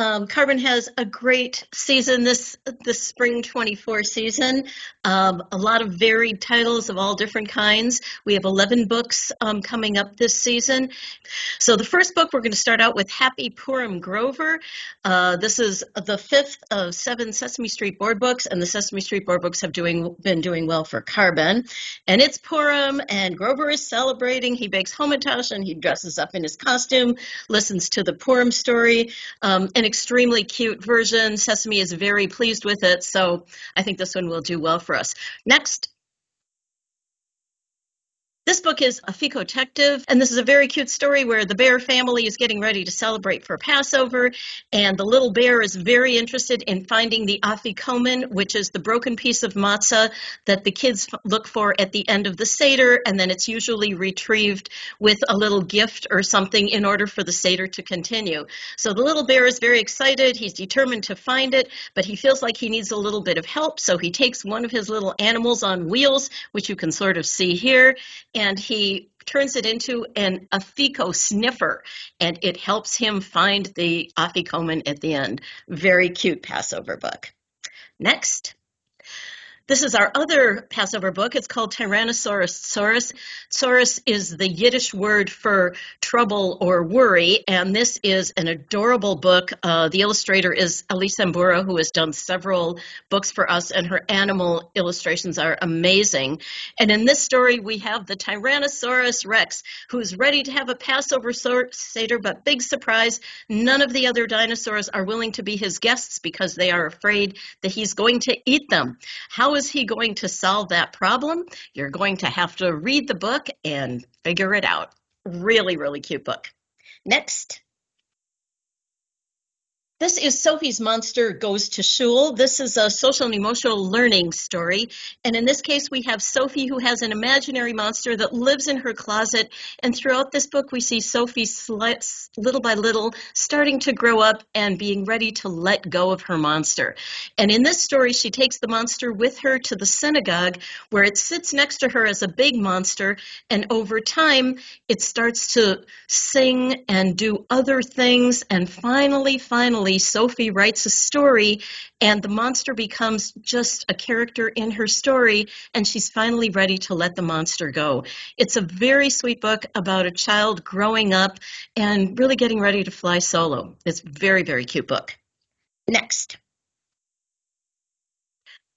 Um, Kar-Ben has a great season this this spring 24 season. Um, a lot of varied titles of all different kinds. We have 11 books um, coming up this season. So the first book we're going to start out with Happy Purim Grover. Uh, this is the fifth of seven Sesame Street board books, and the Sesame Street board books have doing been doing well for Kar-Ben. And it's Purim, and Grover is celebrating. He bakes hamantash and he dresses up in his costume, listens to the Purim story. Um, an extremely cute version. Sesame is very pleased with it, so I think this one will do well for us. Next, this book is Afikotective, and this is a very cute story where the bear family is getting ready to celebrate for Passover, and the little bear is very interested in finding the afikomen, which is the broken piece of matzah that the kids look for at the end of the Seder, and then it's usually retrieved with a little gift or something in order for the Seder to continue. So the little bear is very excited. He's determined to find it, but he feels like he needs a little bit of help, so he takes one of his little animals on wheels, which you can sort of see here and he turns it into an afiko sniffer, and it helps him find the afikomen at the end. Very cute Passover book. Next. This is our other Passover book. It's called Tyrannosaurus Tsuris. Tsuris is the Yiddish word for trouble or worry, and this is an adorable book. Uh, the illustrator is Elise Sambura, who has done several books for us, and her animal illustrations are amazing. And in this story, we have the Tyrannosaurus Rex, who's ready to have a Passover Seder, but big surprise, none of the other dinosaurs are willing to be his guests because they are afraid that he's going to eat them. How he going to solve that problem? You're going to have to read the book and figure it out. Really, really cute book. Next. This is Sophie's Monster Goes to Shul. This is a social and emotional learning story. And in this case, we have Sophie who has an imaginary monster that lives in her closet. And throughout this book, we see Sophie little by little starting to grow up and being ready to let go of her monster. And in this story, she takes the monster with her to the synagogue where it sits next to her as a big monster. And over time, it starts to sing and do other things. And finally, finally, Sophie writes a story and the monster becomes just a character in her story and she's finally ready to let the monster go. It's a very sweet book about a child growing up and really getting ready to fly solo. It's a very, very cute book. Next.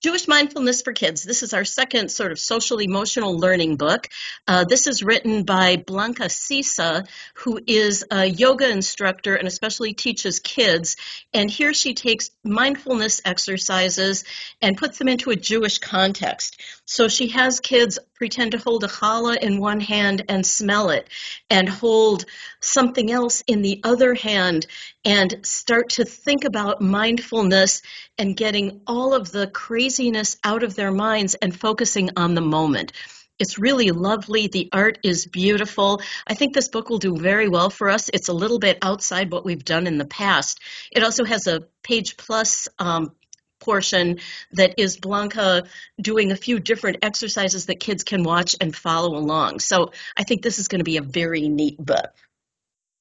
Jewish Mindfulness for Kids. This is our second sort of social emotional learning book. Uh, this is written by Blanca Sisa, who is a yoga instructor and especially teaches kids. And here she takes mindfulness exercises and puts them into a Jewish context. So she has kids pretend to hold a challah in one hand and smell it, and hold something else in the other hand, and start to think about mindfulness and getting all of the craziness out of their minds and focusing on the moment. It's really lovely. The art is beautiful. I think this book will do very well for us. It's a little bit outside what we've done in the past. It also has a page plus um, portion that is Blanca doing a few different exercises that kids can watch and follow along. So I think this is going to be a very neat book.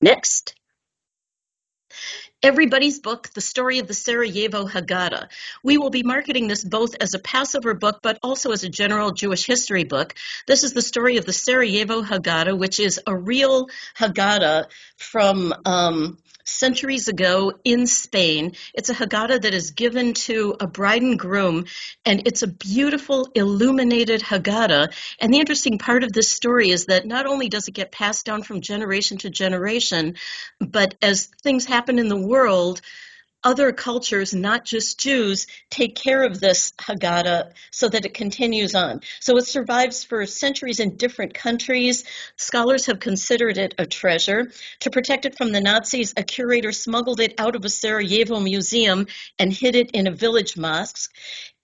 Next. Everybody's book, The Story of the Sarajevo Haggadah. We will be marketing this both as a Passover book, but also as a general Jewish history book. This is the story of the Sarajevo Haggadah, which is a real Haggadah from um, centuries ago in Spain. It's a Haggadah that is given to a bride and groom, and it's a beautiful illuminated Haggadah. And the interesting part of this story is that not only does it get passed down from generation to generation, but as things happen in the world, other cultures, not just Jews, take care of this Haggadah so that it continues on. So it survives for centuries in different countries. Scholars have considered it a treasure. To protect it from the Nazis, a curator smuggled it out of a Sarajevo museum and hid it in a village mosque.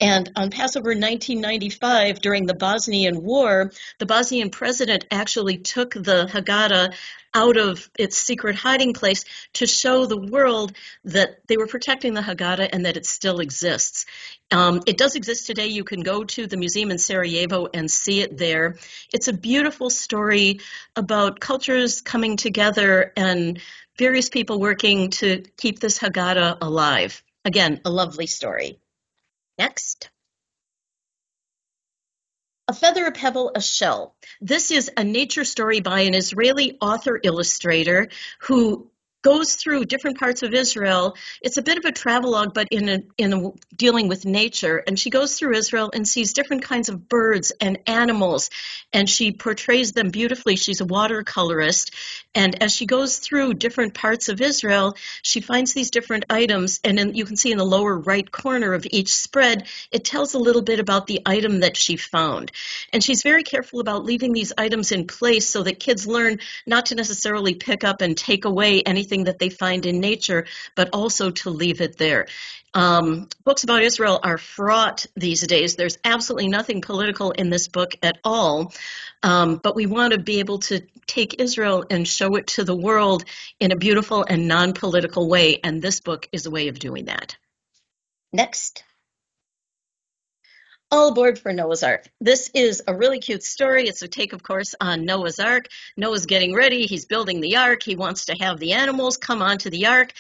And on Passover 1995, during the Bosnian War, the Bosnian president actually took the Haggadah out of its secret hiding place to show the world that they were protecting the Haggadah and that it still exists. Um, it does exist today. You can go to the museum in Sarajevo and see it there. It's a beautiful story about cultures coming together and various people working to keep this Haggadah alive. Again, a lovely story. Next. A Feather, a Pebble, a Shell. This is a nature story by an Israeli author illustrator who goes through different parts of Israel. It's a bit of a travelogue, but in a, in a, dealing with nature. And she goes through Israel and sees different kinds of birds and animals, and she portrays them beautifully. She's a watercolorist, and as she goes through different parts of Israel, she finds these different items. And in, you can see in the lower right corner of each spread, it tells a little bit about the item that she found. And she's very careful about leaving these items in place so that kids learn not to necessarily pick up and take away anything anything that they find in nature, but also to leave it there. Um, books about Israel are fraught these days. There's absolutely nothing political in this book at all. Um, but we want to be able to take Israel and show it to the world in a beautiful and non political way. And this book is a way of doing that. Next. All aboard for Noah's Ark. This is a really cute story. It's a take, of course, on Noah's Ark. Noah's getting ready. He's building the ark. He wants to have the animals come onto the ark.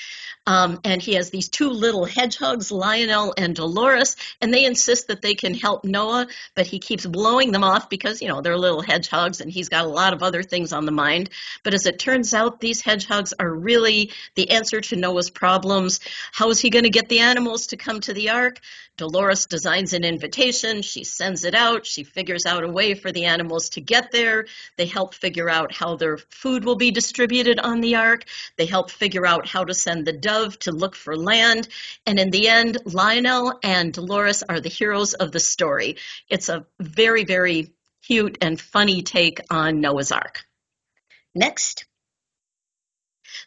Um, and he has these two little hedgehogs, Lionel and Dolores, and they insist that they can help Noah, but he keeps blowing them off because, you know, they're little hedgehogs and he's got a lot of other things on the mind. But as it turns out, these hedgehogs are really the answer to Noah's problems. How is he going to get the animals to come to the ark? Dolores designs an invitation. She sends it out. She figures out a way for the animals to get there. They help figure out how their food will be distributed on the ark. They help figure out how to send the dove to look for land. And in the end, Lionel and Dolores are the heroes of the story. It's a very, very cute and funny take on Noah's Ark. Next.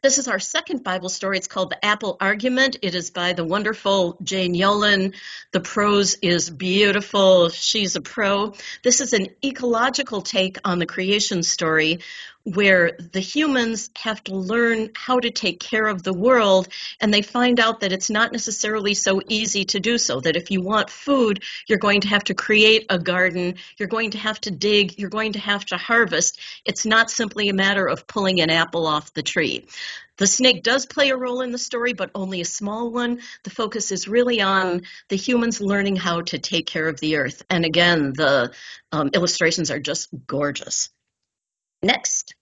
This is our second Bible story. It's called The Apple Argument. It is by the wonderful Jane Yolen. The prose is beautiful. She's a pro. This is an ecological take on the creation story where the humans have to learn how to take care of the world and they find out that it's not necessarily so easy to do so that if you want food you're going to have to create a garden you're going to have to dig you're going to have to harvest it's not simply a matter of pulling an apple off the tree the snake does play a role in the story, but only a small one. The focus is really on the humans learning how to take care of the earth. And again, the um, illustrations are just gorgeous. Next.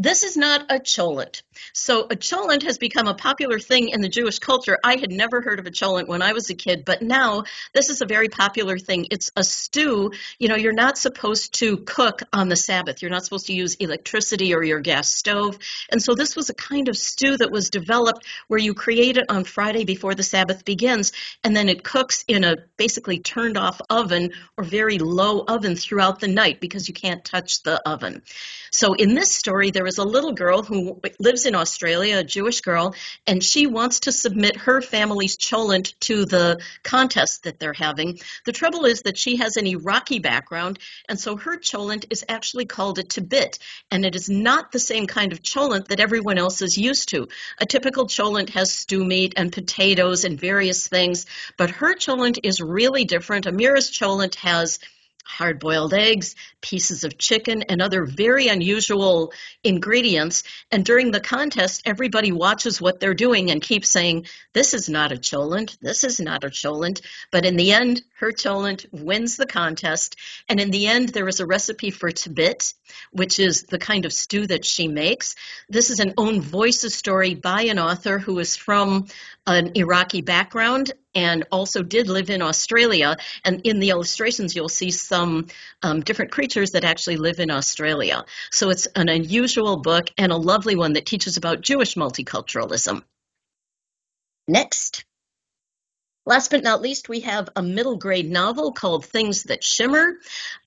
This is not a cholent. So a cholent has become a popular thing in the Jewish culture. I had never heard of a cholent when I was a kid, but now this is a very popular thing. It's a stew. You know, you're not supposed to cook on the Sabbath. You're not supposed to use electricity or your gas stove. And so this was a kind of stew that was developed where you create it on Friday before the Sabbath begins, and then it cooks in a basically turned off oven or very low oven throughout the night because you can't touch the oven. So in this story, there is a little girl who lives in Australia, a Jewish girl, and she wants to submit her family's cholent to the contest that they're having. The trouble is that she has an Iraqi background, and so her cholent is actually called a tibit, and it is not the same kind of cholent that everyone else is used to. A typical cholent has stew meat and potatoes and various things, but her cholent is really different. Amira's cholent has hard boiled eggs, pieces of chicken, and other very unusual ingredients. And during the contest, everybody watches what they're doing and keeps saying, This is not a cholent, this is not a cholent. But in the end, her wins the contest. And in the end, there is a recipe for tibit, which is the kind of stew that she makes. This is an own voices story by an author who is from an Iraqi background and also did live in Australia. And in the illustrations, you'll see some um, different creatures that actually live in Australia. So it's an unusual book and a lovely one that teaches about Jewish multiculturalism. Next. Last but not least, we have a middle grade novel called Things That Shimmer.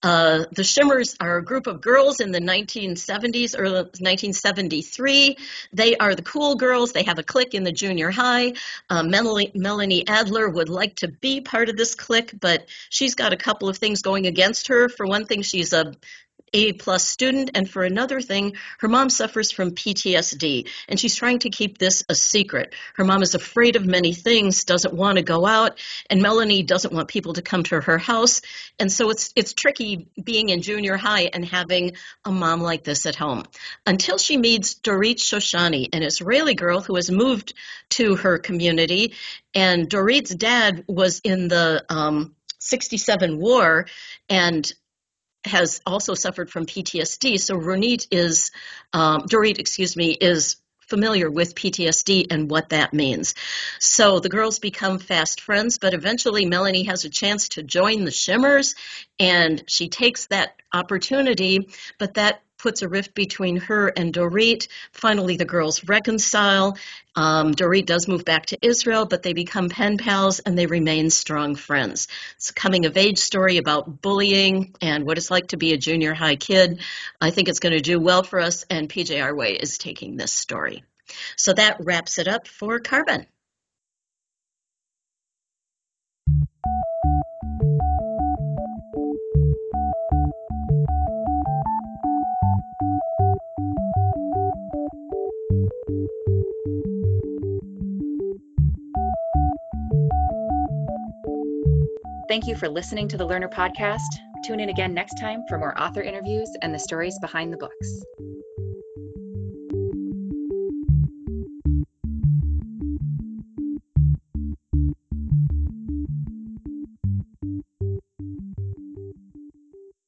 Uh, the Shimmers are a group of girls in the 1970s or 1973. They are the cool girls. They have a clique in the junior high. Uh, Melanie, Melanie Adler would like to be part of this clique, but she's got a couple of things going against her. For one thing, she's a A plus student, and for another thing, her mom suffers from PTSD, and she's trying to keep this a secret. Her mom is afraid of many things, doesn't want to go out, and Melanie doesn't want people to come to her house, and so it's it's tricky being in junior high and having a mom like this at home. Until she meets Dorit Shoshani, an Israeli girl who has moved to her community, and Dorit's dad was in the um, 67 war and has also suffered from PTSD. So Ronit is, um, Dorit, excuse me, is familiar with PTSD and what that means. So the girls become fast friends, but eventually Melanie has a chance to join the Shimmers and she takes that opportunity, but that puts a rift between her and Dorit. Finally, the girls reconcile. Um, Dorit does move back to Israel, but they become pen pals and they remain strong friends. It's a coming of age story about bullying and what it's like to be a junior high kid. I think it's going to do well for us, and PJ Our Way is taking this story. So that wraps it up for Kar-Ben. Thank you for listening to the Lerner Podcast. Tune in again next time for more author interviews and the stories behind the books.